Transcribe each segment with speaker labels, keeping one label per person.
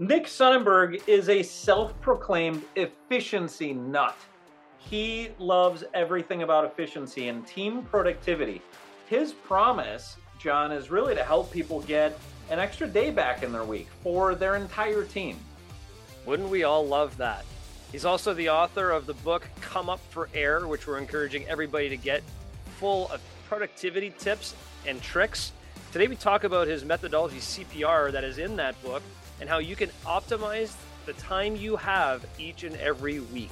Speaker 1: Nick Sonnenberg is a self proclaimed efficiency nut. He loves everything about efficiency and team productivity. His promise, John, is really to help people get an extra day back in their week for their entire team.
Speaker 2: Wouldn't we all love that? He's also the author of the book Come Up for Air, which we're encouraging everybody to get, full of productivity tips and tricks. Today we talk about his methodology CPR that is in that book and how you can optimize the time you have each and every week.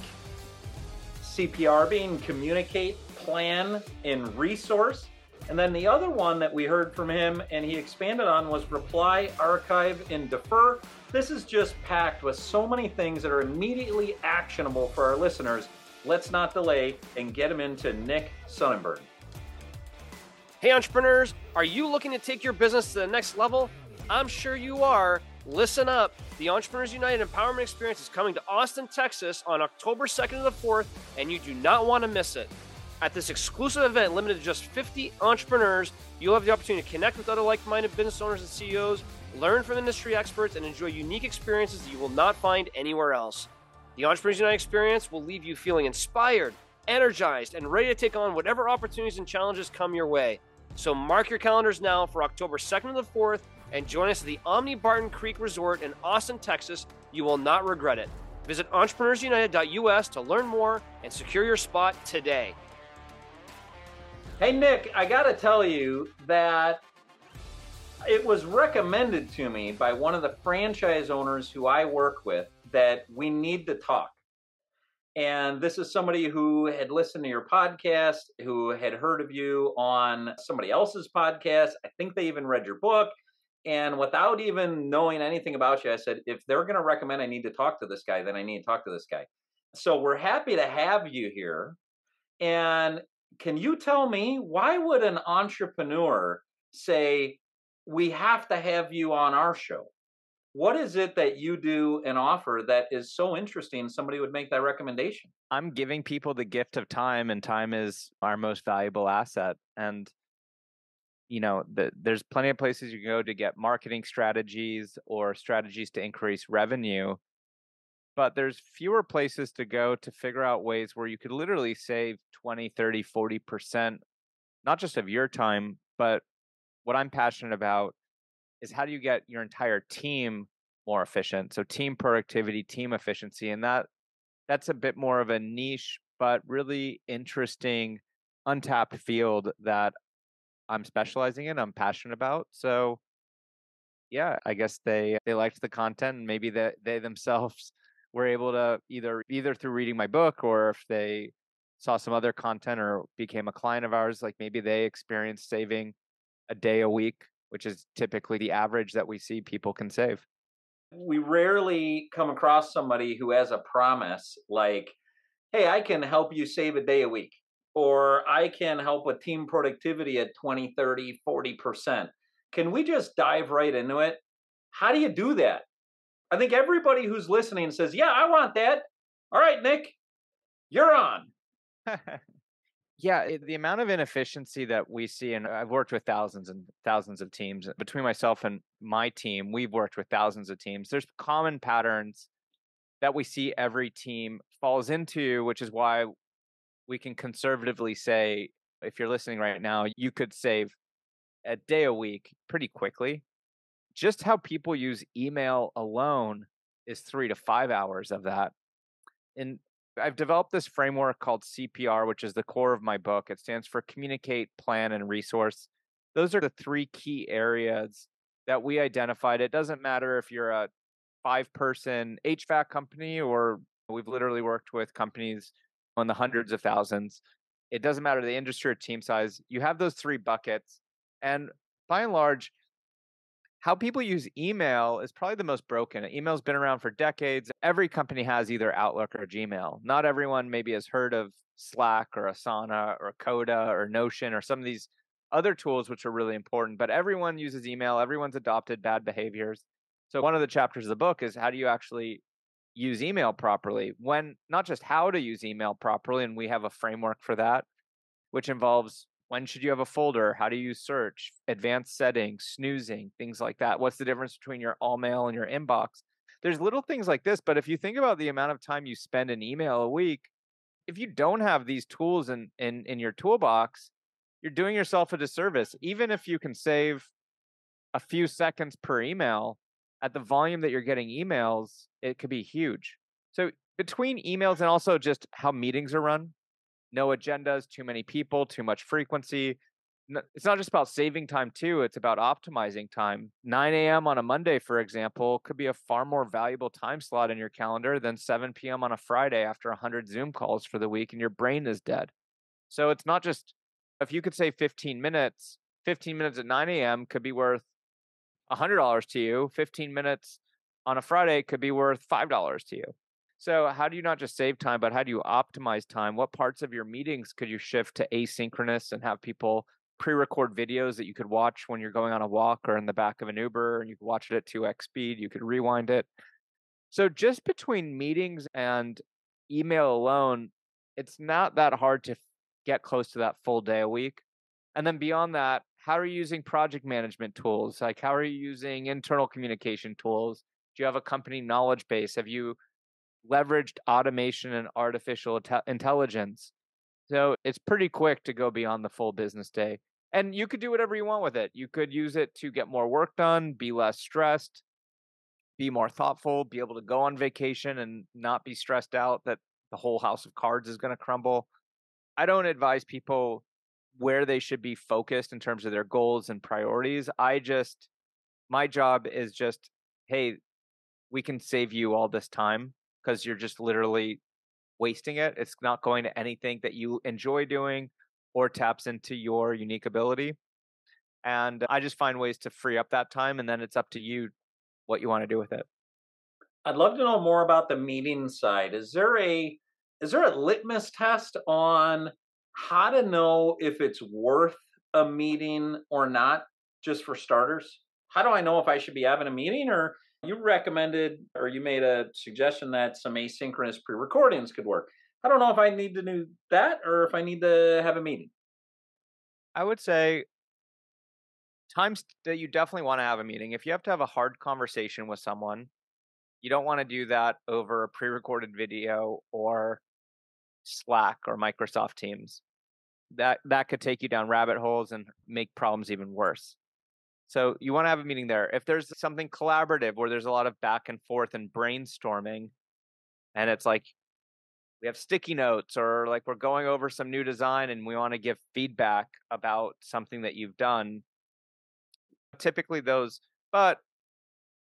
Speaker 1: CPR being communicate, plan, and resource. And then the other one that we heard from him and he expanded on was reply, archive, and defer. This is just packed with so many things that are immediately actionable for our listeners. Let's not delay and get them into Nick Sonnenberg.
Speaker 2: Hey, entrepreneurs, are you looking to take your business to the next level? I'm sure you are. Listen up. The Entrepreneurs United Empowerment Experience is coming to Austin, Texas on October 2nd to the 4th, and you do not want to miss it. At this exclusive event, limited to just 50 entrepreneurs, you'll have the opportunity to connect with other like minded business owners and CEOs, learn from industry experts, and enjoy unique experiences that you will not find anywhere else. The Entrepreneurs United experience will leave you feeling inspired, energized, and ready to take on whatever opportunities and challenges come your way. So mark your calendars now for October 2nd to the 4th and join us at the Omni Barton Creek Resort in Austin, Texas. You will not regret it. Visit entrepreneursunited.us to learn more and secure your spot today.
Speaker 1: Hey, Nick, I got to tell you that it was recommended to me by one of the franchise owners who I work with that we need to talk. And this is somebody who had listened to your podcast, who had heard of you on somebody else's podcast. I think they even read your book. And without even knowing anything about you, I said, if they're going to recommend I need to talk to this guy, then I need to talk to this guy. So we're happy to have you here. And can you tell me why would an entrepreneur say, we have to have you on our show? What is it that you do and offer that is so interesting somebody would make that recommendation?
Speaker 3: I'm giving people the gift of time, and time is our most valuable asset. And you know the, there's plenty of places you can go to get marketing strategies or strategies to increase revenue but there's fewer places to go to figure out ways where you could literally save 20 30 40% not just of your time but what i'm passionate about is how do you get your entire team more efficient? So team productivity team efficiency and that that's a bit more of a niche but really interesting untapped field that I'm specializing in, I'm passionate about. So yeah, I guess they they liked the content and maybe that they, they themselves were able to either either through reading my book or if they saw some other content or became a client of ours, like maybe they experienced saving a day a week, which is typically the average that we see people can save.
Speaker 1: We rarely come across somebody who has a promise like, hey, I can help you save a day a week or I can help with team productivity at 20, 30, 40%. Can we just dive right into it? How do you do that? I think everybody who's listening says, Yeah, I want that. All right, Nick, you're on.
Speaker 3: yeah, the amount of inefficiency that we see, and I've worked with thousands and thousands of teams. Between myself and my team, we've worked with thousands of teams. There's common patterns that we see every team falls into, which is why we can conservatively say if you're listening right now, you could save a day a week pretty quickly. Just how people use email alone is three to five hours of that. And I've developed this framework called CPR, which is the core of my book. It stands for communicate, plan, and resource. Those are the three key areas that we identified. It doesn't matter if you're a five person HVAC company or we've literally worked with companies on the hundreds of thousands. It doesn't matter the industry or team size. You have those three buckets. And by and large, how people use email is probably the most broken. Email's been around for decades. Every company has either Outlook or Gmail. Not everyone maybe has heard of Slack or Asana or Coda or Notion or some of these other tools which are really important, but everyone uses email. Everyone's adopted bad behaviors. So one of the chapters of the book is how do you actually use email properly when not just how to use email properly and we have a framework for that which involves when should you have a folder how do you search advanced settings snoozing things like that what's the difference between your all mail and your inbox there's little things like this, but if you think about the amount of time you spend in email a week, if you don't have these tools in in in your toolbox, you're doing yourself a disservice. Even if you can save a few seconds per email at the volume that you're getting emails, it could be huge. So between emails and also just how meetings are run, no agendas, too many people, too much frequency. It's not just about saving time too, it's about optimizing time. 9 a.m. on a Monday, for example, could be a far more valuable time slot in your calendar than 7 p.m. on a Friday after 100 Zoom calls for the week and your brain is dead. So it's not just if you could save 15 minutes, 15 minutes at 9 a.m. could be worth $100 to you. 15 minutes on a Friday could be worth $5 to you. So, how do you not just save time, but how do you optimize time? What parts of your meetings could you shift to asynchronous and have people pre record videos that you could watch when you're going on a walk or in the back of an Uber and you could watch it at 2x speed? You could rewind it. So, just between meetings and email alone, it's not that hard to get close to that full day a week. And then beyond that, how are you using project management tools? Like, how are you using internal communication tools? Do you have a company knowledge base? Have you leveraged automation and artificial intelligence. So it's pretty quick to go beyond the full business day. And you could do whatever you want with it. You could use it to get more work done, be less stressed, be more thoughtful, be able to go on vacation and not be stressed out that the whole house of cards is going to crumble. I don't advise people where they should be focused in terms of their goals and priorities. I just, my job is just, hey, we can save you all this time because you're just literally wasting it. It's not going to anything that you enjoy doing or taps into your unique ability. And I just find ways to free up that time, and then it's up to you what you want to do with it.
Speaker 1: I'd love to know more about the meeting side. Is there a is there a litmus test on how to know if it's worth a meeting or not just for starters? How do I know if I should be having a meeting or you recommended or you made a suggestion that some asynchronous pre recordings could work. I don't know if I need to do that or if I need to have a meeting.
Speaker 3: I would say times that you definitely want to have a meeting. If you have to have a hard conversation with someone, you don't want to do that over a pre recorded video or Slack or Microsoft Teams. That that could take you down rabbit holes and make problems even worse. So you want to have a meeting there. If there's something collaborative where there's a lot of back and forth and brainstorming, and it's like we have sticky notes or like we're going over some new design and we want to give feedback about something that you've done, typically those. But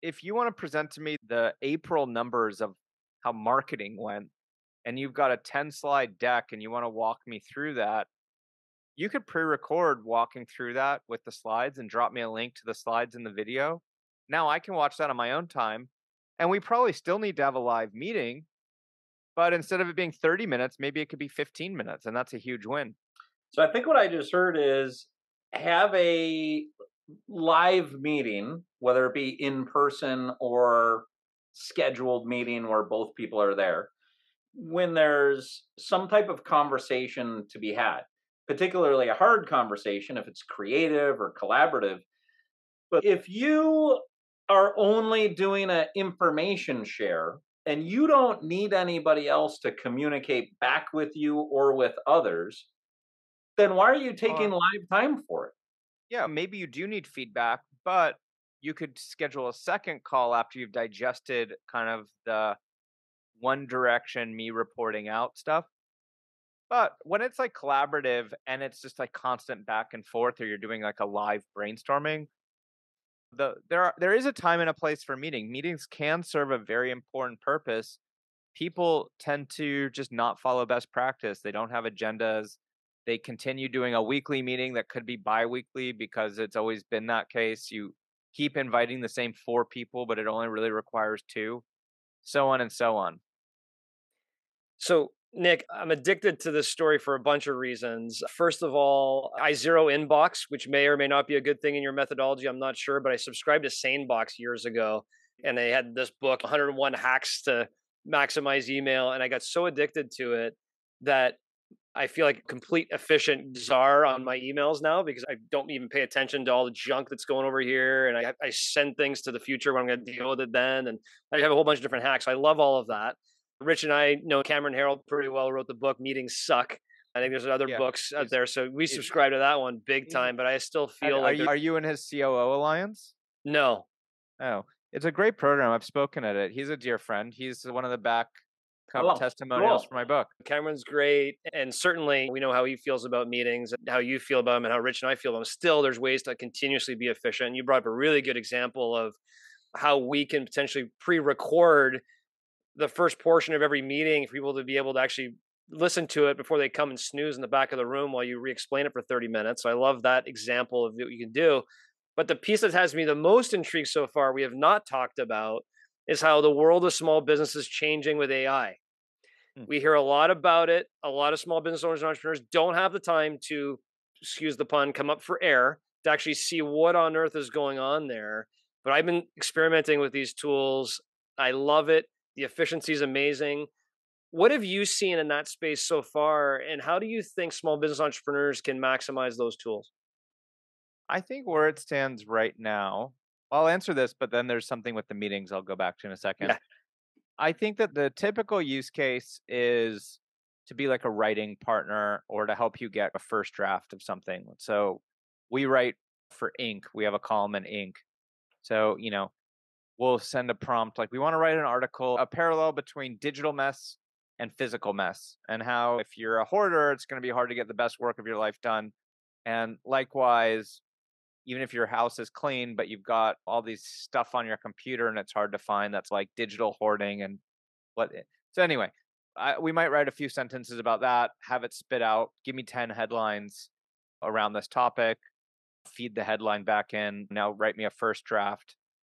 Speaker 3: if you want to present to me the April numbers of how marketing went, and you've got a 10 slide deck and you want to walk me through that, you could pre-record walking through that with the slides and drop me a link to the slides in the video. Now I can watch that on my own time. And we probably still need to have a live meeting, but instead of it being 30 minutes, maybe it could be 15 minutes, and that's a huge win.
Speaker 1: So I think what I just heard is have a live meeting, whether it be in person or scheduled meeting where both people are there, when there's some type of conversation to be had particularly a hard conversation if it's creative or collaborative. But if you are only doing an information share and you don't need anybody else to communicate back with you or with others, then why are you taking uh, live time for it?
Speaker 3: Yeah, maybe you do need feedback, but you could schedule a second call after you've digested kind of the one direction me reporting out stuff but when it's like collaborative and it's just like constant back and forth, or you're doing like a live brainstorming, the there are there is a time and a place for meeting. Meetings can serve a very important purpose. People tend to just not follow best practice. They don't have agendas. They continue doing a weekly meeting that could be bi-weekly because it's always been that case. You keep inviting the same four people, but it only really requires two, so on and so on.
Speaker 2: So Nick, I'm addicted to this story for a bunch of reasons. First of all, I zero inbox, which may or may not be a good thing in your methodology. I'm not sure, but I subscribed to SaneBox years ago, and they had this book, 101 Hacks to Maximize Email, and I got so addicted to it that I feel like complete efficient czar on my emails now because I don't even pay attention to all the junk that's going over here, and I, I send things to the future when I'm going to deal with it then, and I have a whole bunch of different hacks. I love all of that. Rich and I know Cameron Herold pretty well. Wrote the book "Meetings Suck." I think there's other yeah, books out there, so we subscribe to that one big mm-hmm. time. But I still feel
Speaker 3: are
Speaker 2: like
Speaker 3: you, are you in his COO alliance?
Speaker 2: No.
Speaker 3: Oh, it's a great program. I've spoken at it. He's a dear friend. He's one of the back cool. Oh, testimonials cool. for my book.
Speaker 2: Cameron's great. And certainly we know how he feels about meetings, how you feel about them, and how Rich and I feel about him. Still, there's ways to continuously be efficient. You brought up a really good example of how we can potentially pre record the first portion of every meeting for people to be able to actually listen to it before they come and snooze in the back of the room while you re-explain it for 30 minutes. So I love that example of what you can do. But the piece that has me the most intrigued so far, we have not talked about, is how the world of small business is changing with AI. Hmm. We hear a lot about it. A lot of small business owners and entrepreneurs don't have the time to, excuse the pun, come up for air to actually see what on earth is going on there. But I've been experimenting with these tools. I love it. The efficiency is amazing. What have you seen in that space so far? And how do you think small business entrepreneurs can maximize those tools?
Speaker 3: I think where it stands right now, I'll answer this, but then there's something with the meetings I'll go back to in a second. Yeah. I think that the typical use case is to be like a writing partner or to help you get a first draft of something. So we write for Inc. We have a column in Inc. So, you know, we'll send a prompt like we want to write an article, a parallel between digital mess and physical mess, and how if you're a hoarder, it's going to be hard to get the best work of your life done. And likewise, even if your house is clean, but you've got all these stuff on your computer and it's hard to find, that's like digital hoarding and what. So anyway, I, we might write a few sentences about that, have it spit out, give me 10 headlines around this topic, feed the headline back in. Now write me a first draft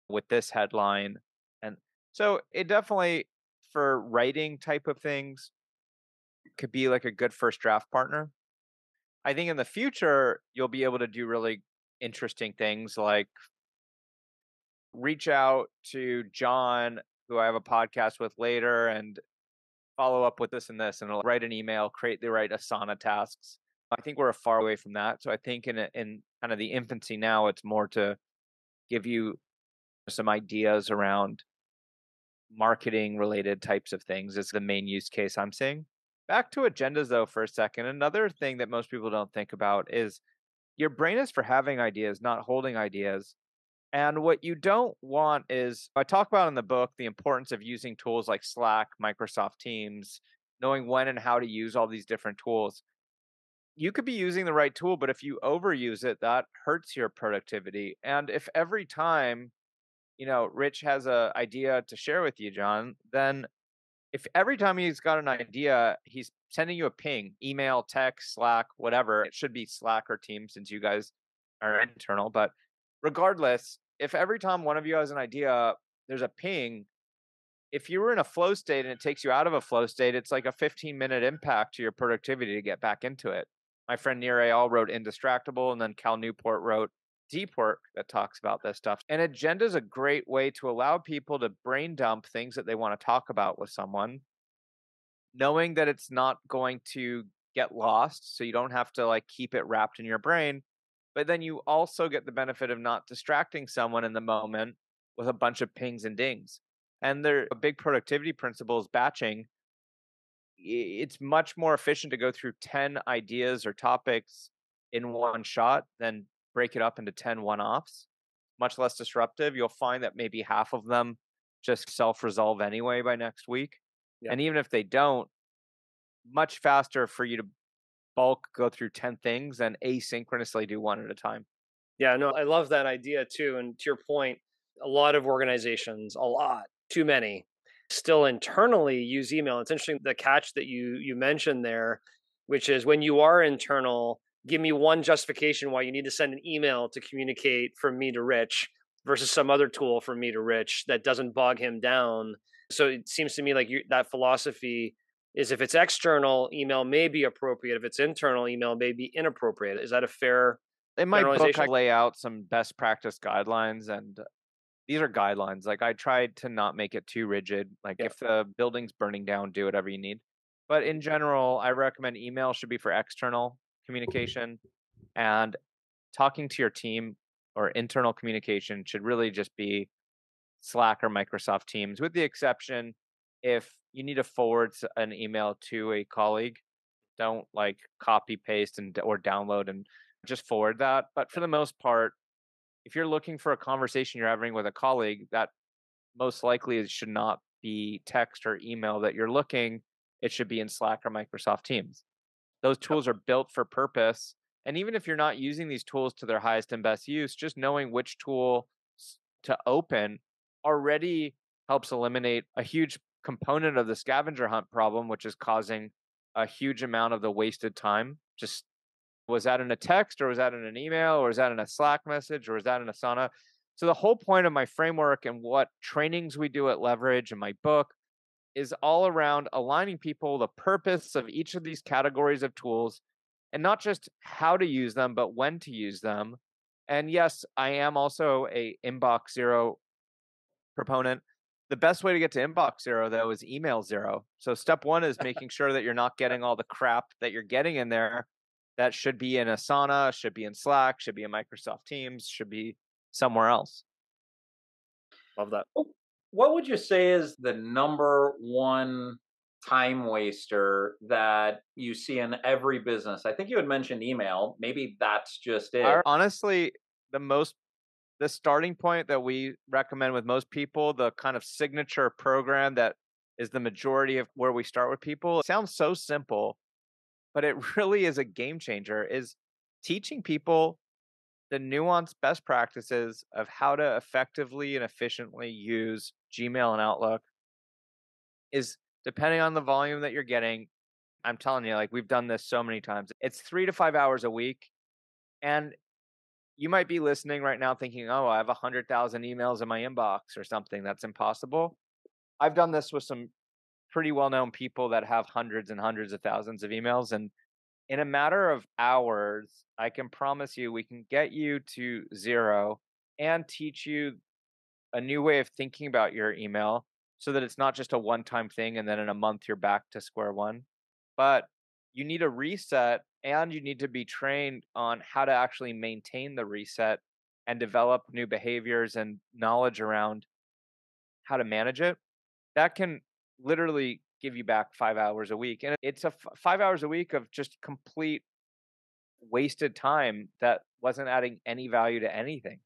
Speaker 3: with this headline. And so it definitely, for writing type of things, could be like a good first draft partner. I think in the future, you'll be able to do really interesting things like reach out to John, who I have a podcast with later, and follow up with this and this, and write an email, create the right Asana tasks. I think we're far away from that. So I think in in kind of the infancy now, it's more to give you some ideas around marketing related types of things is the main use case I'm seeing. Back to agendas though for a second. Another thing that most people don't think about is your brain is for having ideas, not holding ideas. And what you don't want is, I talk about in the book the importance of using tools like Slack, Microsoft Teams, knowing when and how to use all these different tools. You could be using the right tool, but if you overuse it, that hurts your productivity. And if every time, you know, Rich has an idea to share with you, John, then if every time he's got an idea, he's sending you a ping, email, text, Slack, whatever. It should be Slack or Team since you guys are internal. But regardless, if every time one of you has an idea, there's a ping. If you were in a flow state and it takes you out of a flow state, it's like a 15 minute impact to your productivity to get back into it. My friend Nir Eyal wrote Indistractable, and then Cal Newport wrote deep work that talks about this stuff. An agenda is a great way to allow people to brain dump things that they want to talk about with someone, knowing that it's not going to get lost. So you don't have to like keep it wrapped in your brain. But then you also get the benefit of not distracting someone in the moment with a bunch of pings and dings. And there a big productivity principle is batching. It's much more efficient to go through 10 ideas or topics in one shot than break it up into 10 one offs, much less disruptive. You'll find that maybe half of them just self resolve anyway by next week. Yeah. And even if they don't, much faster for you to bulk go through 10 things and asynchronously do one at a time.
Speaker 2: Yeah, no, I love that idea too. And to your point, a lot of organizations, a lot, too many, still internally use email. It's interesting the catch that you you mentioned there, which is when you are internal, give me one justification why you need to send an email to communicate from me to Rich versus some other tool from me to Rich that doesn't bog him down. So it seems to me like you, that philosophy is if it's external, email may be appropriate. If it's internal, email may be inappropriate. Is that a fair?
Speaker 3: In my book, I lay out some best practice guidelines, and uh, these are guidelines. Like I tried to not make it too rigid. Like yeah. if the building's burning down, do whatever you need. But in general, I recommend email should be for external communication and talking to your team or internal communication should really just be Slack or Microsoft Teams, with the exception if you need to forward an email to a colleague, don't like copy paste and or download and just forward that. But for the most part, if you're looking for a conversation you're having with a colleague, that most likely it should not be text or email that you're looking. It should be in Slack or Microsoft Teams. Those tools are built for purpose. And even if you're not using these tools to their highest and best use, just knowing which tool to open already helps eliminate a huge component of the scavenger hunt problem, which is causing a huge amount of the wasted time. Just was that in a text or was that in an email or was that in a Slack message or was that in Asana? So the whole point of my framework and what trainings we do at Leverage and my book is all around aligning people the purpose of each of these categories of tools and not just how to use them but when to use them. And yes, I am also a inbox zero proponent. The best way to get to inbox zero though is email zero. So step 1 is making sure that you're not getting all the crap that you're getting in there that should be in Asana, should be in Slack, should be in Microsoft Teams, should be somewhere else.
Speaker 2: Love that.
Speaker 1: What would you say is the number one time waster that you see in every business? I think you had mentioned email. Maybe that's just it.
Speaker 3: Honestly, the most the starting point that we recommend with most people, the kind of signature program that is the majority of where we start with people. It sounds so simple, but it really is a game changer is teaching people the nuanced best practices of how to effectively and efficiently use Gmail and Outlook is depending on the volume that you're getting. I'm telling you, like we've done this so many times. It's three to five hours a week. And you might be listening right now thinking, oh, I have 100,000 emails in my inbox or something. That's impossible. I've done this with some pretty well known people that have hundreds and hundreds of thousands of emails. And in a matter of hours, I can promise you we can get you to zero and teach you a new way of thinking about your email so that it's not just a one time thing and then in a month you're back to square one. But you need a reset and you need to be trained on how to actually maintain the reset and develop new behaviors and knowledge around how to manage it. That can literally give you back five hours a week. And it's a f- five hours a week of just complete wasted time that wasn't adding any value to anything.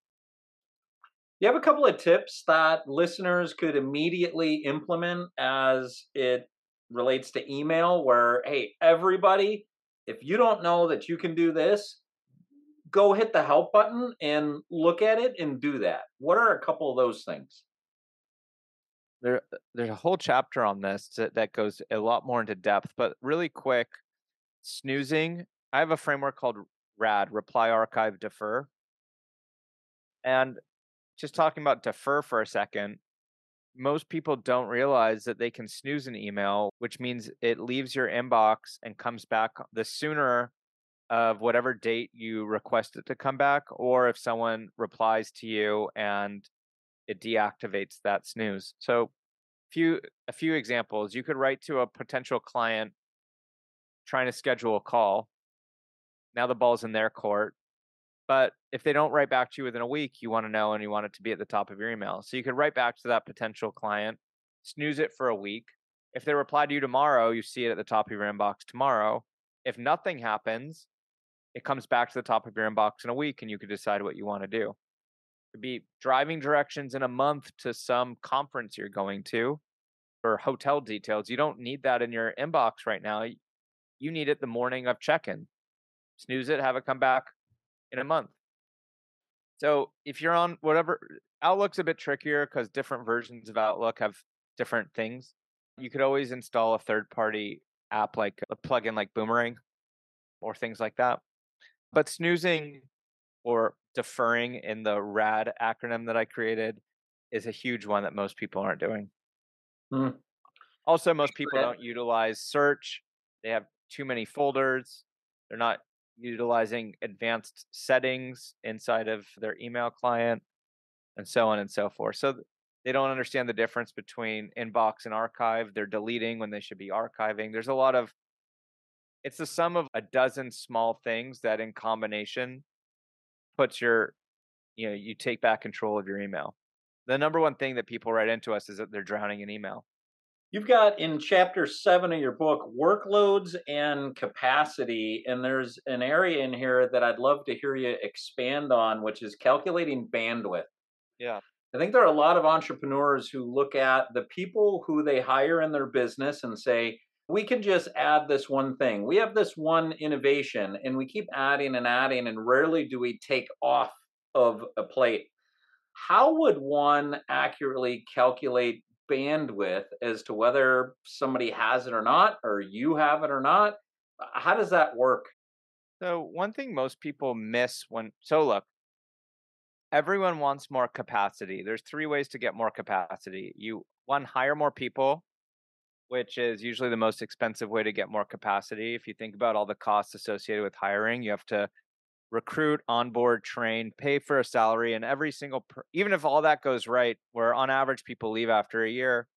Speaker 1: You have a couple of tips that listeners could immediately implement as it relates to email, where, hey, everybody, if you don't know that you can do this, go hit the help button and look at it and do that. What are a couple of those things?
Speaker 3: There there's a whole chapter on this that, that goes a lot more into depth but really quick snoozing i have a framework called rad reply archive defer. And just talking about defer for a second most people don't realize that they can snooze an email which means it leaves your inbox and comes back the sooner of whatever date you request it to come back or if someone replies to you and it deactivates that snooze. So few a few examples. You could write to a potential client trying to schedule a call. Now the ball's in their court. But if they don't write back to you within a week, you want to know and you want it to be at the top of your email. So you could write back to that potential client, snooze it for a week. If they reply to you tomorrow, you see it at the top of your inbox tomorrow. If nothing happens, it comes back to the top of your inbox in a week and you can decide what you want to do could be driving directions in a month to some conference you're going to or hotel details. You don't need that in your inbox right now. You need it the morning of check in. Snooze it, have it come back in a month. So if you're on whatever, Outlook's a bit trickier because different versions of Outlook have different things. You could always install a third party app like a plugin like Boomerang or things like that. But snoozing or deferring in the RAD acronym that I created is a huge one that most people aren't doing. Hmm. Also, most people don't utilize search. They have too many folders. They're not utilizing advanced settings inside of their email client and so on and so forth. So They don't understand the difference between inbox and archive. They're deleting when they should be archiving. There's a lot of it's the sum of a dozen small things that in combination puts your you know, you take back control of your email. The number one thing that people write into us is that they're drowning in email.
Speaker 1: You've got in chapter seven of your book workloads and capacity, and there's an area in here that I'd love to hear you expand on, which is calculating bandwidth.
Speaker 3: Yeah.
Speaker 1: I think there are a lot of entrepreneurs who look at the people who they hire in their business and say, we can just add this one thing. We have this one innovation, and we keep adding and adding, and rarely do we take off of a plate. How would one accurately calculate bandwidth as to whether somebody has it or not, or you have it or not? How does that work?
Speaker 3: So, one thing most people miss when, so look, everyone wants more capacity. There's three ways to get more capacity. You, one, hire more people, which is usually the most expensive way to get more capacity. If you think about all the costs associated with hiring, you have to recruit, onboard, train, pay for a salary, and every single, per- even if all that goes right, where on average people leave after a year,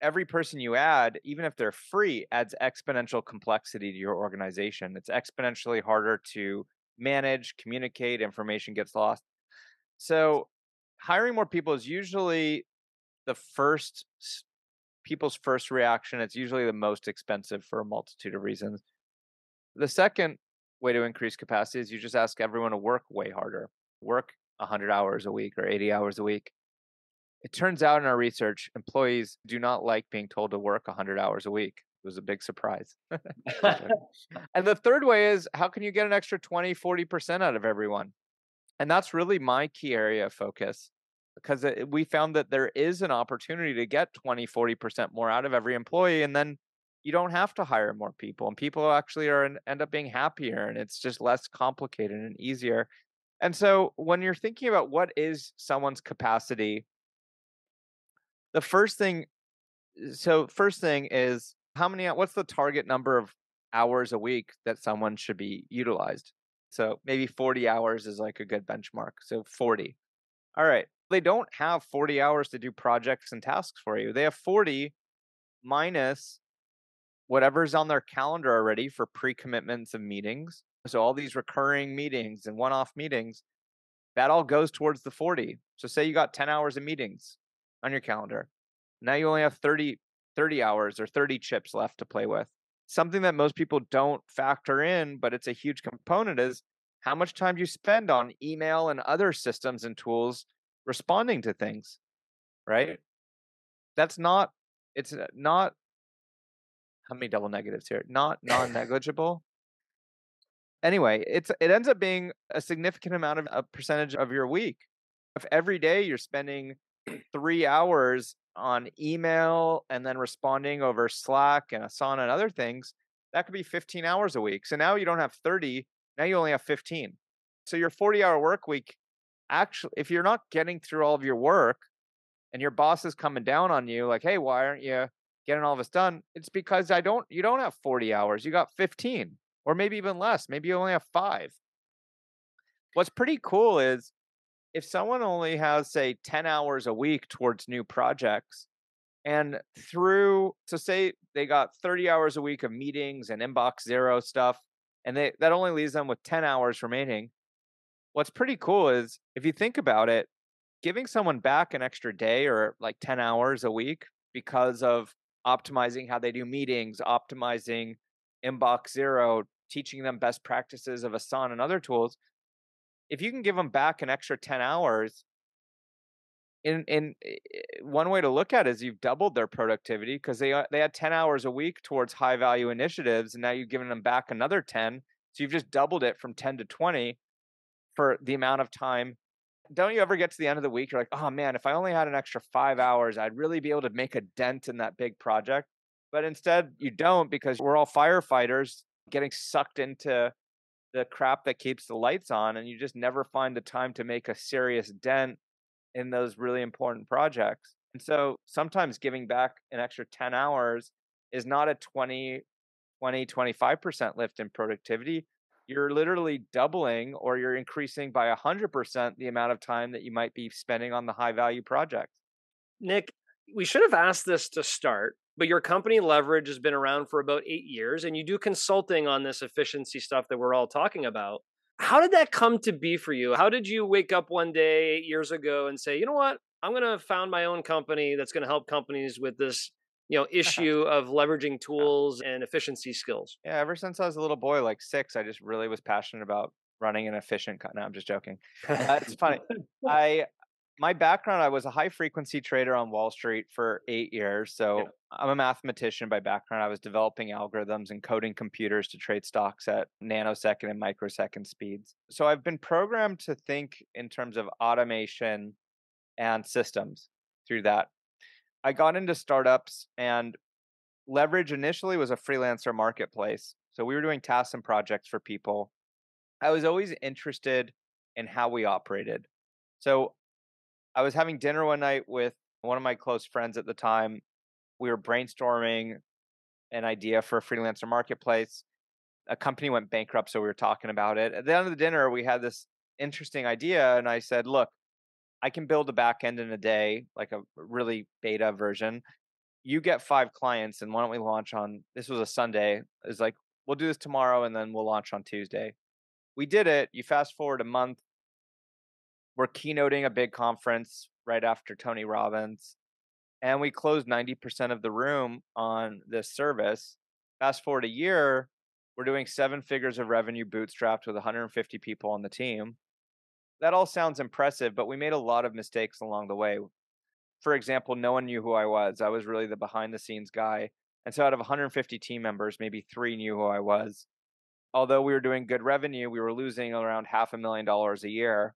Speaker 3: every person you add, even if they're free, adds exponential complexity to your organization. It's exponentially harder to manage, communicate, information gets lost. So, hiring more people is usually the first people's first reaction. It's usually the most expensive for a multitude of reasons. The second way to increase capacity is you just ask everyone to work way harder, work 100 hours a week or 80 hours a week. It turns out in our research, employees do not like being told to work 100 hours a week. It was a big surprise. and the third way is how can you get an extra 20, 40% out of everyone? And that's really my key area of focus because it, uh, we found that there is an opportunity to get 20, 40% more out of every employee. And then you don't have to hire more people and people actually are end up being happier and it's just less complicated and easier. And so when you're thinking about what is someone's capacity the first thing so first thing is how many what's the target number of hours a week that someone should be utilized? So maybe 40 hours is like a good benchmark so 40 all right they don't have 40 hours to do projects and tasks for you they have 40 minus whatever's on their calendar already for pre-commitments of meetings. So all these recurring meetings and one-off meetings, that all goes towards the 40. So say you got 10 hours of meetings on your calendar. Now you only have 30 30 hours or 30 chips left to play with. Something that most people don't factor in, but it's a huge component is how much time do you spend on email and other systems and tools responding to things, right? That's not it's uh, not how many double negatives here? Not non-negligible. anyway, it's it ends up being a significant amount of a percentage of your week. If every day you're spending three hours on email and then responding over Slack and Asana and other things, that could be 15 hours a week. So now you don't have 30, now you only have 15. So your 40 hour work week, actually, if you're not getting through all of your work and your boss is coming down on you, like, hey, why aren't you getting all this done, it's because I don't you don't have 40 hours. You got 15 or maybe even less. Maybe you only have 5. What's pretty cool is if someone only has say 10 hours a week towards new projects and through so say they got 30 hours a week of meetings and inbox zero stuff and they that only leaves them with 10 hours remaining. What's pretty cool is if you think about it, giving someone back an extra day or like 10 hours a week because of optimizing how they do meetings, optimizing Inbox Zero, teaching them best practices of Asana and other tools. If you can give them back an extra 10 hours, in in eh, one way to look at it is you've doubled their productivity because they uh, they had 10 hours a week towards high value initiatives and now you've given them back another 10 so you've just doubled it from 10 to 20 for the amount of time don't you ever get to the end of the week? You're like, oh man, if I only had an extra five hours, I'd really be able to make a dent in that big project. But instead, you don't because we're all firefighters getting sucked into the crap that keeps the lights on, and you just never find the time to make a serious dent in those really important projects. And so sometimes giving back an extra 10 hours is not a 20, 20, 25% lift in productivity you're literally doubling or you're increasing by 100% the amount of time that you might be spending on the high value project.
Speaker 2: Nick, we should have asked this to start, but your company leverage has been around for about eight years and you do consulting on this efficiency stuff that we're all talking about. How did that come to be for you? How did you wake up one day eight years ago and say, you know what? I'm going to found my own company that's going to help companies with this you know issue of leveraging tools and efficiency skills.
Speaker 3: Yeah ever since i was a little boy like six i just really was passionate about running an efficient co- no i'm just joking. Uh, it's funny i my background i was a high frequency trader on wall street for eight years so yeah. i'm a mathematician by background i was developing algorithms and coding computers to trade stocks at nanosecond and microsecond speeds. So i've been programmed to think in terms of automation and systems through that I got into startups and Leverage initially was a freelancer marketplace. So we were doing tasks and projects for people. I was always interested in how we operated. So I was having dinner one night with one of my close friends at the time. We were brainstorming an idea for a freelancer marketplace. A company went bankrupt, so we were talking about it. At the end of the dinner, we had this interesting idea, and I said, Look, I can build a backend in a day, like a really beta version. You get five clients, and why don't we launch on this was a Sunday. It's like, we'll do this tomorrow and then we'll launch on Tuesday. We did it. You fast forward a month. We're keynoting a big conference right after Tony Robbins. And we closed 90% of the room on this service. Fast forward a year, we're doing seven figures of revenue bootstrapped with 150 people on the team that all sounds impressive, but we made a lot of mistakes along the way. For example, no one knew who I was. I was really the behind the scenes guy. And so out of 150 team members, maybe three knew who I was. Although we were doing good revenue, we were losing around half a million dollars a year.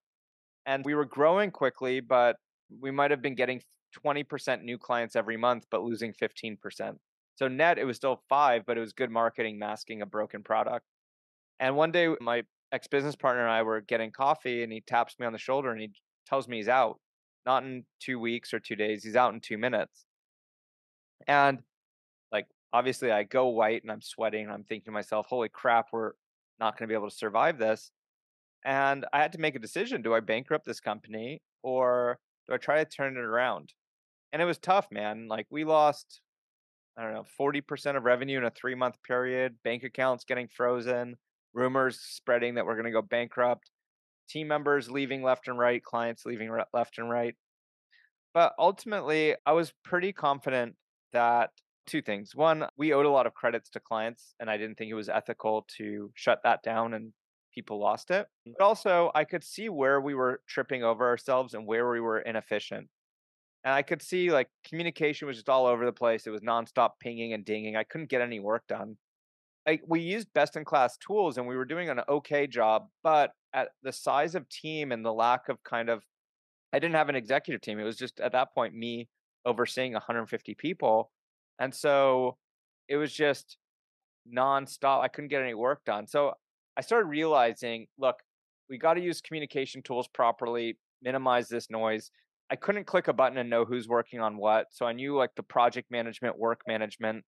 Speaker 3: And we were growing quickly, but we might have been getting 20% new clients every month, but losing 15%. So net, it was still five, but it was good marketing masking a broken product. And one day, my ex business partner and I were getting coffee, and he taps me on the shoulder and he tells me he's out, not in two weeks or two days. He's out in two minutes. And like, obviously, I go white and I'm sweating. And I'm thinking to myself, holy crap, we're not going to be able to survive this. And I had to make a decision do I bankrupt this company or do I try to turn it around? And it was tough, man. Like, we lost, I don't know, 40% of revenue in a three month period, bank accounts getting frozen rumors spreading that we're going to go bankrupt, team members leaving left and right, clients leaving left and right. But ultimately, I was pretty confident that two things. One, we owed a lot of credits to clients, and I didn't think it was ethical to shut that down and people lost it. Mm. But also, I could see where we were tripping over ourselves and where we were inefficient. And I could see like communication was just all over the place. It was nonstop pinging and dinging. I couldn't get any work done like we used best in class tools and we were doing an okay job, but at the size of team and the lack of kind of I didn't have an executive team. It was just at that point me overseeing 150 people. And so it was just nonstop. I couldn't get any work done. So I started realizing, look, we got to use communication tools properly, minimize this noise. I couldn't click a button and know who's working on what. So I knew like the project management, work management,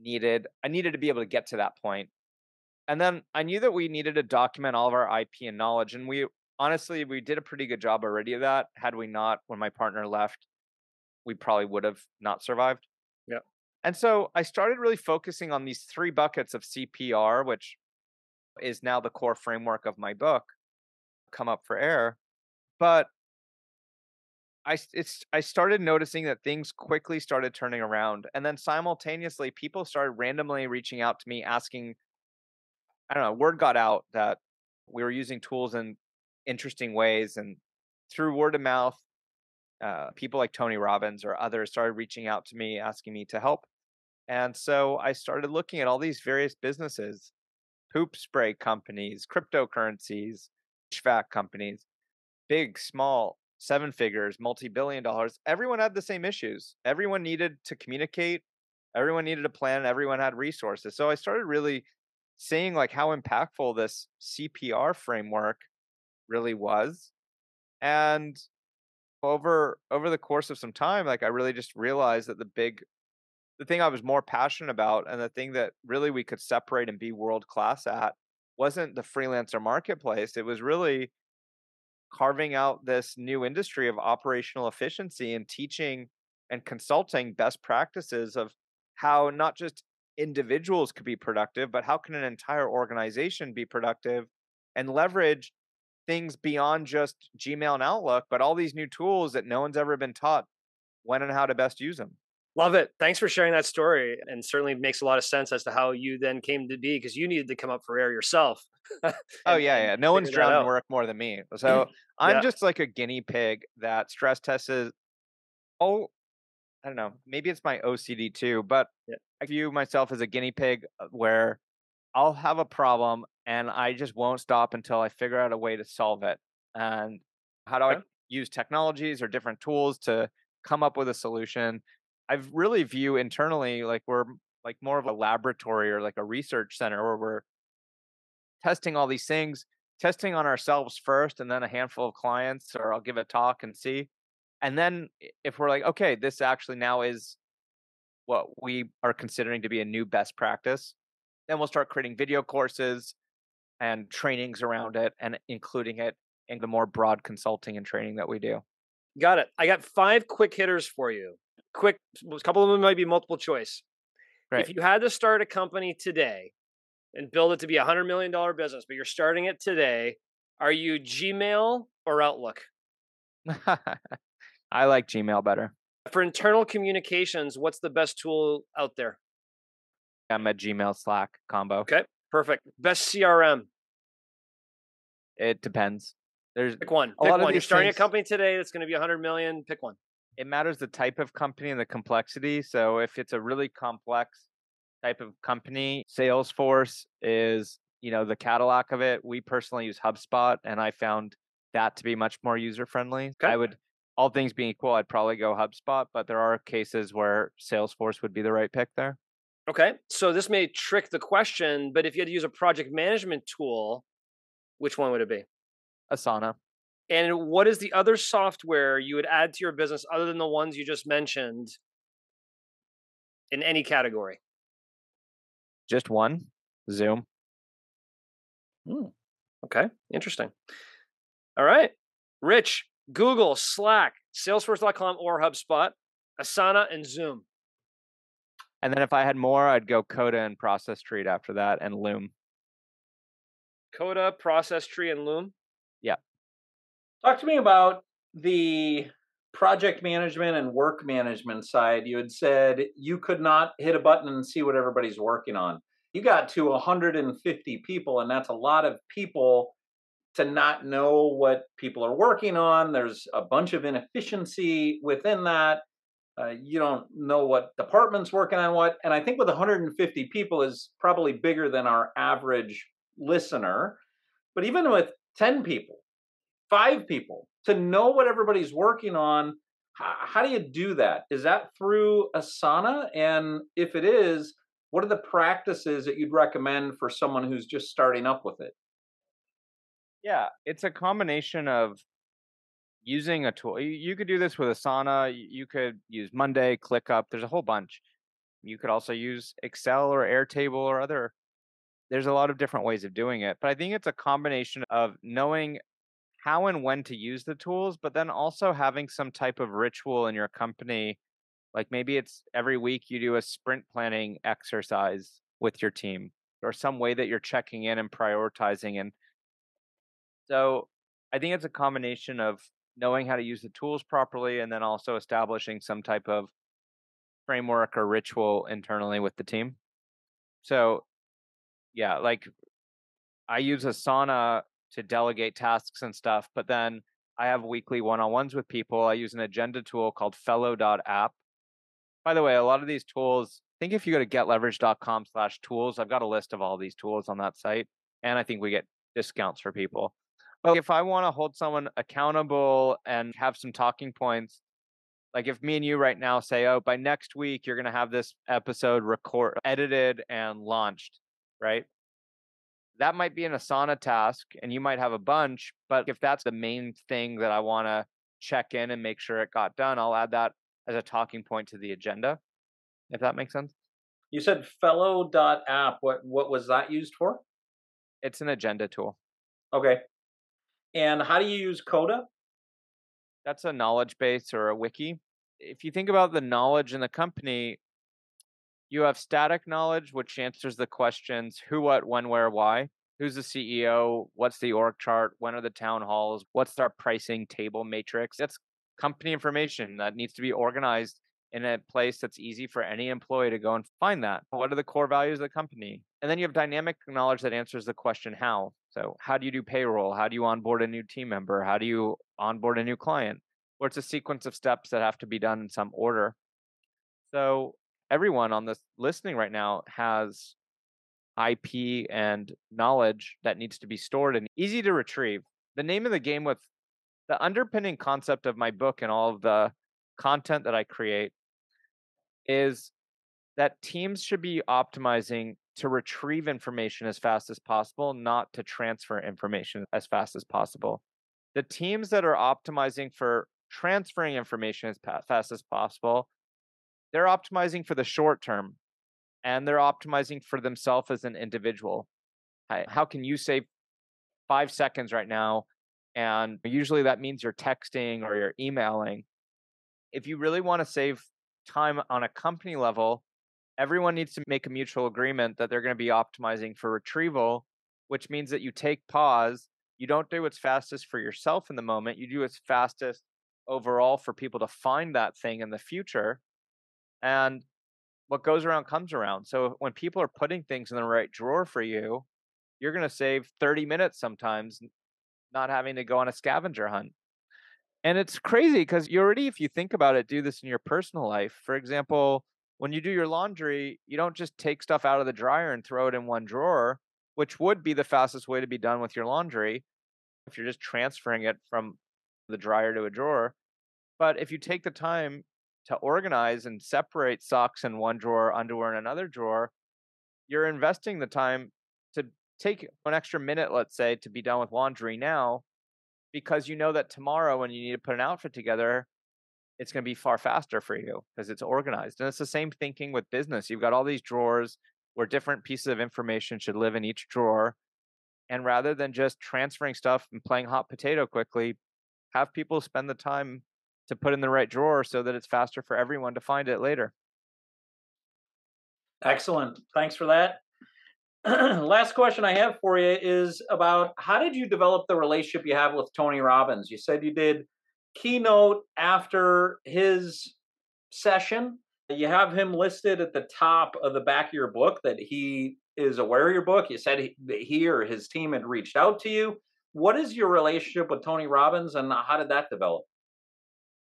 Speaker 3: needed. I needed to be able to get to that point. And then I knew that we needed to document all of our IP and knowledge. And we honestly, we did a pretty good job already of that. Had we not, when my partner left, we probably would have not survived.
Speaker 2: Yeah.
Speaker 3: And so I started really focusing on these three buckets of CPR, which is now the core framework of my book, Come Up for Air. But I it's I started noticing that things quickly started turning around, and then simultaneously, people started randomly reaching out to me asking. I don't know. Word got out that we were using tools in interesting ways, and through word of mouth, uh, people like Tony Robbins or others started reaching out to me asking me to help. And so I started looking at all these various businesses, poop spray companies, cryptocurrencies, HVAC companies, big, small, seven figures, multi billion dollars, everyone had the same issues. Everyone needed to communicate, everyone needed a plan, everyone had resources. So I started really seeing like how impactful this CPR framework really was. And over over the course of some time like I really just realized that the big the thing I was more passionate about and the thing that really we could separate and be world class at wasn't the freelancer marketplace. It was really carving out this new industry of operational efficiency and teaching and consulting best practices of how not just individuals could be productive, but how can an entire organization be productive and leverage things beyond just Gmail and Outlook, but all these new tools that no one's ever been taught when and how to best use them.
Speaker 2: Love it. Thanks for sharing that story. And certainly makes a lot of sense as to how you then came to be because you needed to come up for air yourself.
Speaker 3: oh, yeah. Yeah. No one's drowned in work more than me. So I'm yeah. just like a guinea pig that stress tests. Oh, I don't know. Maybe it's my OCD too, but yeah. I view myself as a guinea pig uh, where I'll have a problem and I just won't stop until I figure out a way to solve it. And how do I use technologies or different tools to come up with a solution? I really view internally like we're like more of a laboratory or like a research center where we're testing all these things, testing on ourselves first, and then a handful of clients, or I'll give a talk and see. And then if we're like, okay, this actually now is what we are considering to be a new best practice, then we'll start creating video courses and trainings around it and including it in the more broad consulting and training that we do.
Speaker 2: Got it. I got five quick hitters for you. Quick, a couple of them might be multiple choice. Right. If you had to start a company today and build it to be a hundred million dollar business, but you're starting it today, are you Gmail or Outlook?
Speaker 3: I like Gmail better.
Speaker 2: For internal communications, what's the best tool out there?
Speaker 3: I'm a Gmail Slack combo.
Speaker 2: Okay, perfect. Best CRM.
Speaker 3: It depends. There's
Speaker 2: pick one. Pick one. You're starting things, a company today that's going to be a 100 million. Pick one.
Speaker 3: It matters the type of company and the complexity. So if it's a really complex type of company, Salesforce is you know the Cadillac of it. We personally use HubSpot, and I found that to be much more user friendly. Okay. I would all things being equal, I'd probably go HubSpot, but there are cases where Salesforce would be the right pick there.
Speaker 2: Okay. So this may trick the question, but if you had to use a project management tool, which one would it be?
Speaker 3: Asana.
Speaker 2: And what is the other software you would add to your business other than the ones you just mentioned in any category?
Speaker 3: Just one Zoom.
Speaker 2: Hmm. Okay. Interesting. All right. Rich, Google, Slack, Salesforce.com, or HubSpot, Asana, and Zoom.
Speaker 3: And then if I had more, I'd go Coda and Process Street after that, and Loom.
Speaker 2: Coda, Process Street, and Loom.
Speaker 1: Talk to me about the project management and work management side. You had said you could not hit a button and see what everybody's working on. You got to 150 people, and that's a lot of people to not know what people are working on. There's a bunch of inefficiency within that. Uh, you don't know what department's working on what. And I think with 150 people is probably bigger than our average listener. But even with 10 people, five people, to know what everybody's working on, how, how do you do that? Is that through Asana? And if it is, what are the practices that you'd recommend for someone who's just starting up with it?
Speaker 3: Yeah, it's a combination of using a tool. You, could do this with Asana. You could use Monday, ClickUp. There's a whole bunch. You could also use Excel or Airtable or other. There's a lot of different ways of doing it. But I think it's a combination of knowing how and when to use the tools, but then also having some type of ritual in your company. Like maybe it's every week you do a sprint planning exercise with your team or some way that you're checking in and prioritizing and so I think it's a combination of knowing how to use the tools properly and then also establishing some type of framework or ritual internally with the team. So, yeah, like I use Asana to delegate tasks and stuff, but then I have weekly one on ones with people. I use an agenda tool called fellow.app. By the way, a lot of these tools, I think if you go to getleverage.com slash tools, I've got a list of all these tools on that site. And I think we get discounts for people. But if I want to hold someone accountable and have some talking points, like if me and you right now say, oh, by next week, you're going to have this episode record, edited, and launched, right? That might be an Asana task and you might have a bunch. But if that's the main thing that I want to check in and make sure it got done, I'll add that as a talking point to the agenda, if that makes sense.
Speaker 1: You said fellow.app. What, what was that used for?
Speaker 3: It's an agenda tool.
Speaker 1: Okay. And how do you use Coda?
Speaker 3: That's a knowledge base or a wiki. if you think about the knowledge in the company, you have static knowledge, which answers the questions who, what, when, where, why. Who's the CEO? What's the org chart? When are the town halls? What's our pricing table matrix? That's company information that needs to be organized in a place that's easy for any employee to go and find that. What are the core values of the company? And then you have dynamic knowledge that answers the question how. So, how do you do payroll? How do you onboard a new team member? How do you onboard a new client? Or it's a sequence of steps that have to be done in some order. So, everyone on this listening right now has IP and knowledge that needs to be stored and easy to retrieve. The name of the game with the underpinning concept of my book and all of the content that I create is that teams should be optimizing to retrieve information as fast as possible, not to transfer information as fast as possible. The teams that are optimizing for transferring information as fast as possible, they're optimizing for the short term and they're optimizing for themselves as an individual. How can you save five seconds right now? And usually that means you're texting or you're emailing. If you really want to save time on a company level, everyone needs to make a mutual agreement that they're going to be optimizing for retrieval, which means that you take pause. You don't do what's fastest for yourself in the moment. You do what's fastest overall for people to find that thing in the future. And what goes around comes around. So when people are putting things in the right drawer for you, you're going to save 30 minutes sometimes not having to go on a scavenger hunt. And it's crazy because you already, if you think about it, do this in your personal life. For example, when you do your laundry, you don't just take stuff out of the dryer and throw it in one drawer, which would be the fastest way to be done with your laundry if you're just transferring it from the dryer to a drawer. But if you take the time to organize and separate socks in one drawer, underwear in another drawer, you're investing the time to take an extra minute, let's say, to be done with laundry now because you know that tomorrow when you need to put an outfit together, it's going to be far faster for you because it's organized. And it's the same thinking with business. You've got all these drawers where different pieces of information should live in each drawer. And rather than just transferring stuff and playing hot potato quickly, have people spend the time to put in the right drawer so that it's faster for everyone to find it later.
Speaker 1: Excellent. Thanks for that. Last question I have for you is about how did you develop the relationship you have with Tony Robbins? You said you did keynote after his session. You have him listed at the top of the back of your book that he is aware of your book. You said he, he or his team had reached out to you. What is your relationship with Tony Robbins and how did that develop?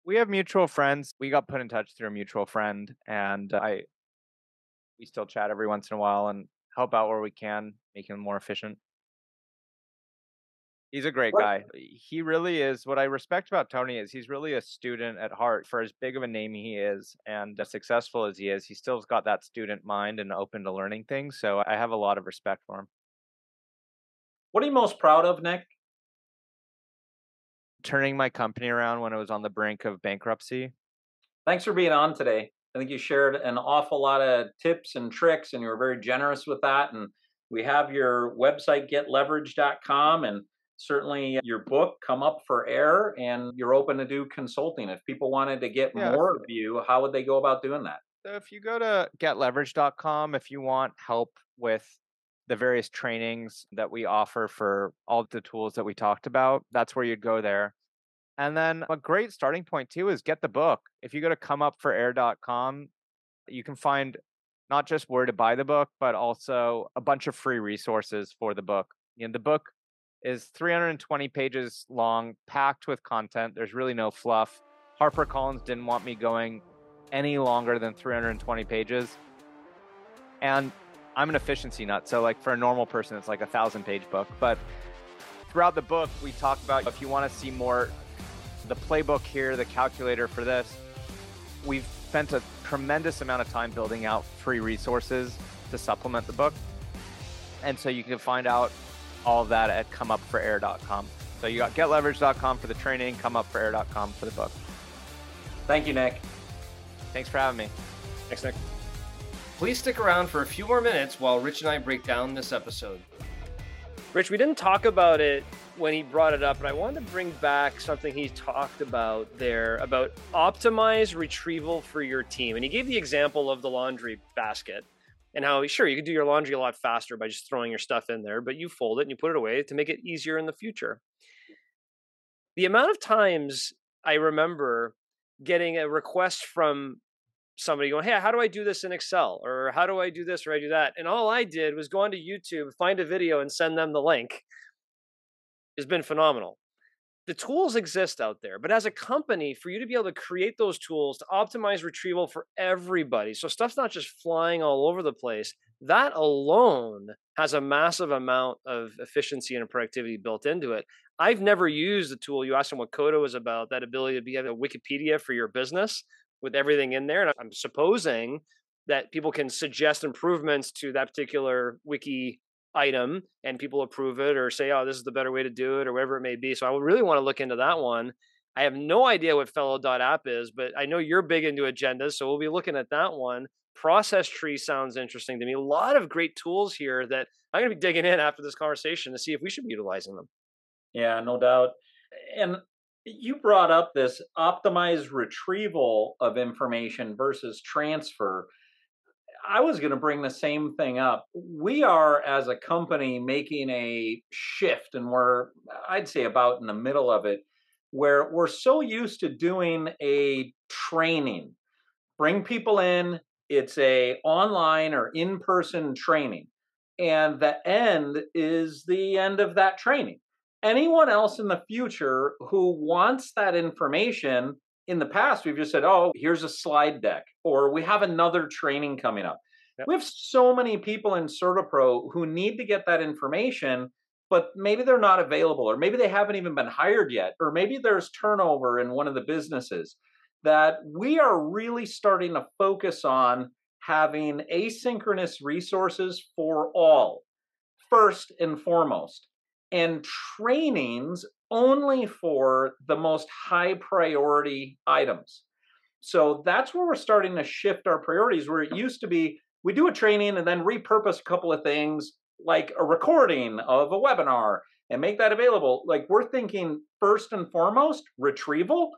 Speaker 3: We have mutual friends. We got put in touch through a mutual friend and I we still chat every once in a while and help out where we can, make him more efficient. He's a great guy. He really is. What I respect about Tony is he's really a student at heart. For as big of a name he is and as successful as he is, he still's got that student mind and open to learning things. So I have a lot of respect for him.
Speaker 1: What are you most proud of, Nick?
Speaker 3: Turning my company around when it was on the brink of bankruptcy.
Speaker 1: Thanks for being on today. I think you shared an awful lot of tips and tricks, and you were very generous with that. And we have your website, getleverage.com, and certainly your book, Come Up for Air, and you're open to do consulting. If people wanted to get yeah. more of you, how would they go about doing that?
Speaker 3: So if you go to getleverage.com, if you want help with the various trainings that we offer for all the tools that we talked about, that's where you'd go there. And then a great starting point too is get the book. If you go to comeupforair.com, you can find not just where to buy the book, but also a bunch of free resources for the book. You know, the book is 320 pages long, packed with content. There's really no fluff. HarperCollins didn't want me going any longer than 320 pages. And I'm an efficiency nut. So, like, for a normal person, it's like a thousand page book. But throughout the book, we talk about if you want to see more the playbook here, the calculator for this. We've spent a tremendous amount of time building out free resources to supplement the book. And so you can find out all of that at comeupforair.com. So you got getleverage.com for the training, comeupforair.com for the book.
Speaker 1: Thank you, Nick.
Speaker 3: Thanks for having me.
Speaker 2: Thanks, Nick. Please stick around for a few more minutes while Rich and I break down this episode. Rich, we didn't talk about it when he brought it up, but I wanted to bring back something he talked about there about optimize retrieval for your team. And he gave the example of the laundry basket and how, sure, you could do your laundry a lot faster by just throwing your stuff in there, but you fold it and you put it away to make it easier in the future. The amount of times I remember getting a request from somebody going, Hey, how do I do this in Excel? Or how do I do this or I do that? And all I did was go onto YouTube, find a video, and send them the link. Has been phenomenal. The tools exist out there, but as a company, for you to be able to create those tools to optimize retrieval for everybody, so stuff's not just flying all over the place, that alone has a massive amount of efficiency and productivity built into it. I've never used the tool. You asked them what Coda is about, that ability to be a Wikipedia for your business with everything in there. And I'm supposing that people can suggest improvements to that particular wiki item and people approve it or say, oh, this is the better way to do it or whatever it may be. So I really want to look into that one. I have no idea what fellow.app is, but I know you're big into agendas. So we'll be looking at that one. Process Street sounds interesting to me. A lot of great tools here that I'm going to be digging in after this conversation to see if we should be utilizing them.
Speaker 1: Yeah, no doubt. And you brought up this optimized retrieval of information versus transfer. I was going to bring the same thing up. We are, as a company, making a shift, and we're, I'd say, about in the middle of it, where we're so used to doing a training, bring people in. It's a online or in-person training, and the end is the end of that training anyone else in the future who wants that information in the past we've just said oh here's a slide deck or we have another training coming up yep. we have so many people in CertaPro who need to get that information but maybe they're not available or maybe they haven't even been hired yet or maybe there's turnover in one of the businesses that we are really starting to focus on having asynchronous resources for all first and foremost and trainings only for the most high priority items. So that's where we're starting to shift our priorities. Where it used to be, we do a training and then repurpose a couple of things like a recording of a webinar and make that available. Like we're thinking first and foremost retrieval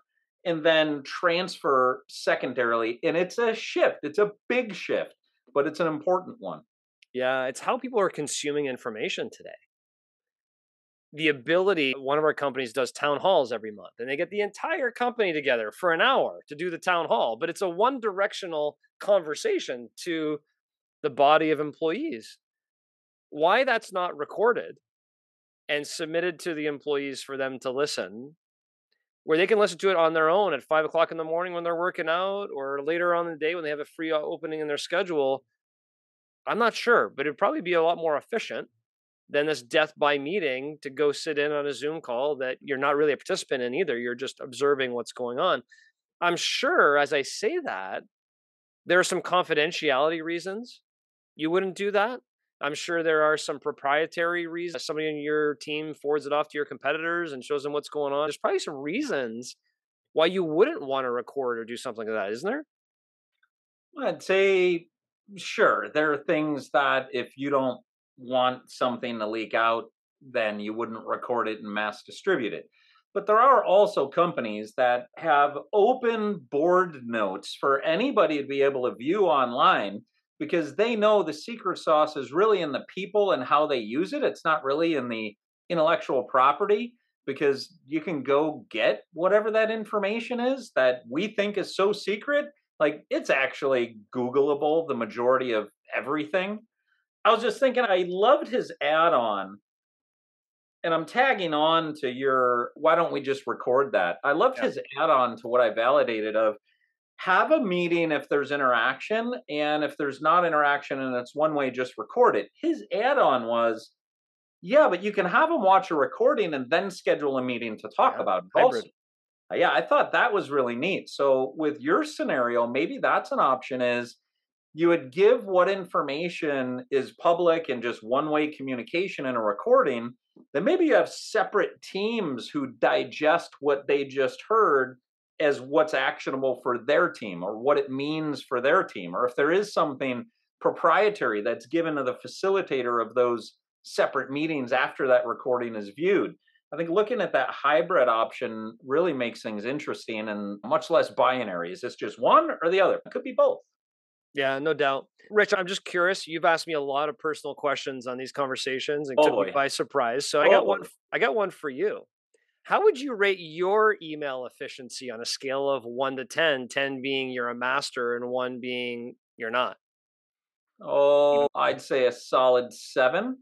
Speaker 1: and then transfer secondarily. And it's a shift, it's a big shift, but it's an important one.
Speaker 2: Yeah, it's how people are consuming information today the ability one of our companies does town halls every month and they get the entire company together for an hour to do the town hall but it's a one directional conversation to the body of employees. Why that's not recorded and submitted to the employees for them to listen where they can listen to it on their own at five o'clock in the morning when they're working out or later on in the day when they have a free uh, opening in their schedule i'm not sure but it'd probably be a lot more efficient than this death by meeting to go sit in on a Zoom call that you're not really a participant in either. You're just observing what's going on. I'm sure as I say that, there are some confidentiality reasons you wouldn't do that. I'm sure there are some proprietary reasons. Uh, somebody in your team forwards it off to your competitors and shows them what's going on. There's probably some reasons why you wouldn't want to record or do something like that, isn't there?
Speaker 1: I'd say, sure. There are things that if you don't want something to leak out, then you wouldn't record it and mass distribute it. But there are also companies that have open board notes for anybody to be able to view online because they know the secret sauce is really in the people and how they use it. It's not really in the intellectual property because you can go get whatever that information is that we think is so secret. Like it's actually Googleable, the majority of everything. I was just thinking, I loved his add on. And I'm tagging on to your, why don't we just record that? I loved yeah. his add on to what I validated of have a meeting if there's interaction. And if there's not interaction and it's one way, just record it. His add on was, yeah, but you can have them watch a recording and then schedule a meeting to talk yeah, about it. Also. Yeah, I thought that was really neat. So with your scenario, maybe that's an option is you would give what information is public and just one way communication in a recording, then maybe you have separate teams who digest what they just heard as what's actionable for their team or what it means for their team. Or if there is something proprietary that's given to the facilitator of those separate meetings after that recording is viewed, I think looking at that hybrid option really makes things interesting and much less binary. Is this just one or the other? It could be both.
Speaker 2: Yeah, no doubt. Rich, I'm just curious. You've asked me a lot of personal questions on these conversations and
Speaker 1: Oh,
Speaker 2: took me by surprise. So I
Speaker 1: Oh,
Speaker 2: got one.
Speaker 1: Oh.
Speaker 2: I got one for you. How would you rate your email efficiency on a scale of 1 to 10, 10 being you're a master and 1 being you're not?
Speaker 1: Oh, I'd say a solid seven.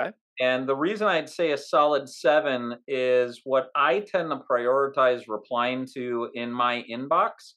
Speaker 2: Okay.
Speaker 1: And the reason I'd say a solid seven is what I tend to prioritize replying to in my inbox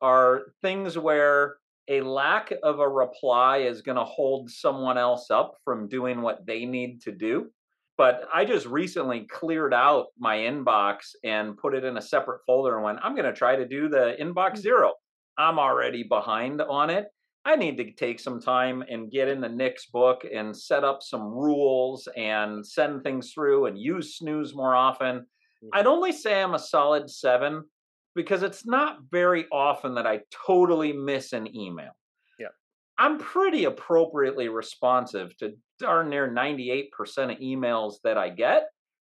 Speaker 1: are things where a lack of a reply is going to hold someone else up from doing what they need to do. But I just recently cleared out my inbox and put it in a separate folder and went, I'm going to try to do the inbox mm. zero. I'm already behind on it. I need to take some time and get in the Nick's book and set up some rules and send things through and use snooze more often. I'd mm. only say I'm a solid seven because it's not very often that I totally miss an email.
Speaker 2: Yeah.
Speaker 1: I'm pretty appropriately responsive to darn near 98% of emails that I get.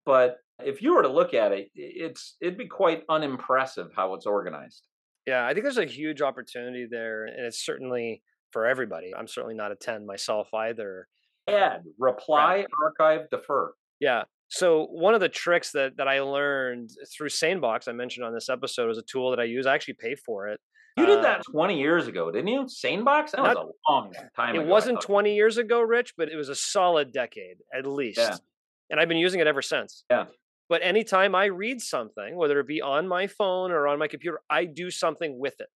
Speaker 1: But if you were to look at it, it's it'd be quite unimpressive how it's organized.
Speaker 2: Yeah, I think there's a huge opportunity there and it's certainly for everybody. I'm certainly not a 10 myself either.
Speaker 1: Uh, Add, reply, archive, defer.
Speaker 2: Yeah. So one of the tricks that that I learned through Sanebox, I mentioned on this episode, was a tool that I use. I actually pay for it.
Speaker 1: You did
Speaker 2: Uh,
Speaker 1: that 20 years ago, didn't you? Sanebox? That was a long time
Speaker 2: It
Speaker 1: ago.
Speaker 2: Wasn't 20 years ago, Rich, but it was a solid decade at least.
Speaker 1: Yeah.
Speaker 2: And I've been using it ever since.
Speaker 1: Yeah.
Speaker 2: But anytime I read something, whether it be on my phone or on my computer, I do something with it.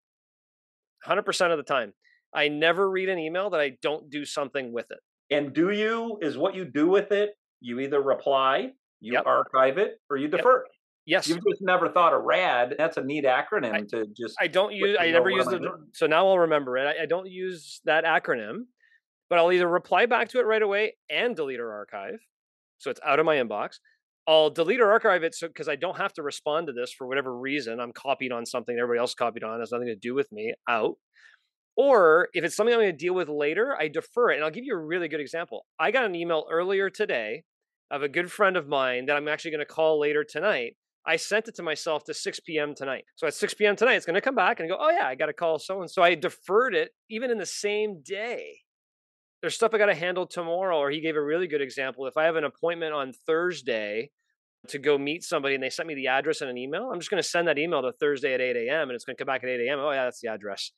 Speaker 2: 100% of the time. I never read an email that I don't do something with it.
Speaker 1: And do you, is what you do with it, you either reply, you
Speaker 2: Yep.
Speaker 1: archive it, or you defer.
Speaker 2: Yes.
Speaker 1: You've just never thought of RAD. That's a neat acronym to just.
Speaker 2: I don't use. I never use
Speaker 1: I
Speaker 2: the. So now I'll remember it. I, I don't use that acronym, but I'll either reply back to it right away and delete or archive, so it's out of my inbox. I'll delete or archive it so because I don't have to respond to this for whatever reason. I'm copied on something everybody else copied on. It has nothing to do with me. Out. Or if it's something I'm going to deal with later, I defer it. And I'll give you a really good example. I got an email earlier today of a good friend of mine that I'm actually going to call later tonight. I sent it to myself to 6 p.m. tonight. So at 6 p.m. tonight, it's going to come back and go, oh, yeah, I got to call so and so. I deferred it even in the same day. There's stuff I got to handle tomorrow. Or he gave a really good example. If I have an appointment on Thursday to go meet somebody and they sent me the address in an email, I'm just going to send that email to Thursday at 8 a.m. and it's going to come back at 8 a.m. Oh, yeah, that's the address.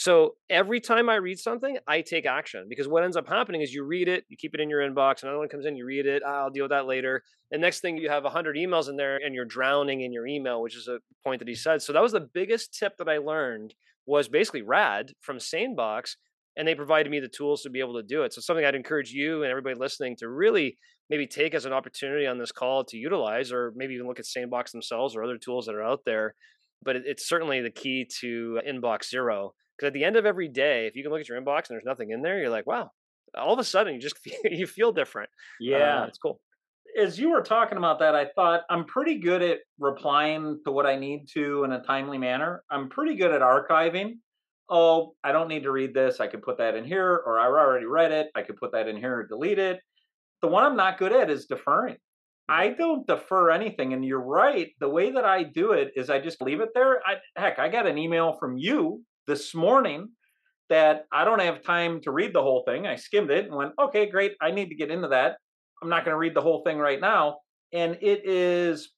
Speaker 2: So every time I read something, I take action because what ends up happening is you read it, you keep it in your inbox, another one comes in, you read it, "Ah, I'll deal with that later. And next thing you have 100 emails in there and you're drowning in your email, which is a point that he said. So that was the biggest tip that I learned was basically rad from Sanebox and they provided me the tools to be able to do it. So something I'd encourage you and everybody listening to really maybe take as an opportunity on this call to utilize or maybe even look at Sanebox themselves or other tools that are out there. But it's certainly the key to inbox zero because at the end of every day, if you can look at your inbox and there's nothing in there, you're like, wow, all of a sudden you just feel, you feel different.
Speaker 1: Yeah.
Speaker 2: Uh, it's cool.
Speaker 1: as you were talking about that, I thought I'm pretty good at replying to what I need to in a timely manner. I'm pretty good at archiving. Oh, I don't need to read this. I could put that in here, or I already read it. I could put that in here or delete it. The one I'm not good at is deferring. I don't defer anything. And you're right. The way that I do it is I just leave it there. I, heck, I got an email from you this morning that I don't have time to read the whole thing. I skimmed it and went, okay, great. I need to get into that. I'm not going to read the whole thing right now. And it is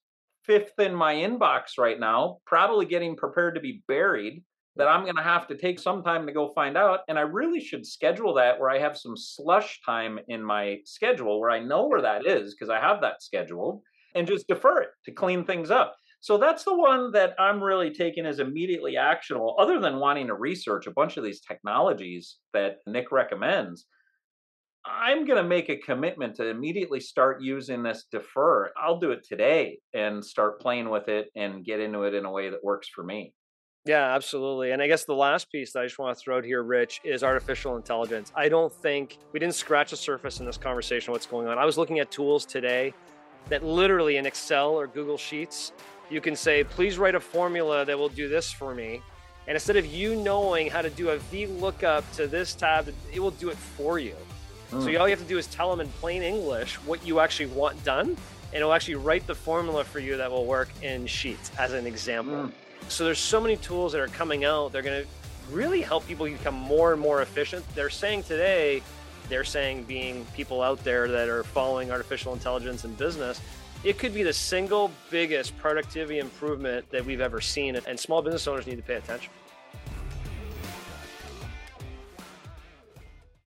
Speaker 1: fifth in my inbox right now, probably getting prepared to be buried. That I'm going to have to take some time to go find out. And I really should schedule that where I have some slush time in my schedule where I know where that is because I have that scheduled and just defer it to clean things up. So that's the one that I'm really taking as immediately actionable, other than wanting to research a bunch of these technologies that Nick recommends. I'm going to make a commitment to immediately start using this defer. I'll do it today and start playing with it and get into it in a way that works for me.
Speaker 2: Yeah, absolutely. And I guess the last piece that I just want to throw out here, Rich, is artificial intelligence. I don't think we didn't scratch the surface in this conversation what's going on. I was looking at tools today that literally in Excel or Google Sheets, you can say, please write a formula that will do this for me. And instead of you knowing how to do a VLOOKUP to this tab, it will do it for you. So
Speaker 1: Mm.
Speaker 2: all you have to do is tell them in plain English what you actually want done, and it'll actually write the formula for you that will work in Sheets as an example. Mm. So there's so many tools that are coming out. They're going to really help people become more and more efficient. They're saying today, they're saying being people out there that are following artificial intelligence in business, it could be the single biggest productivity improvement that we've ever seen. And small business owners need to pay attention.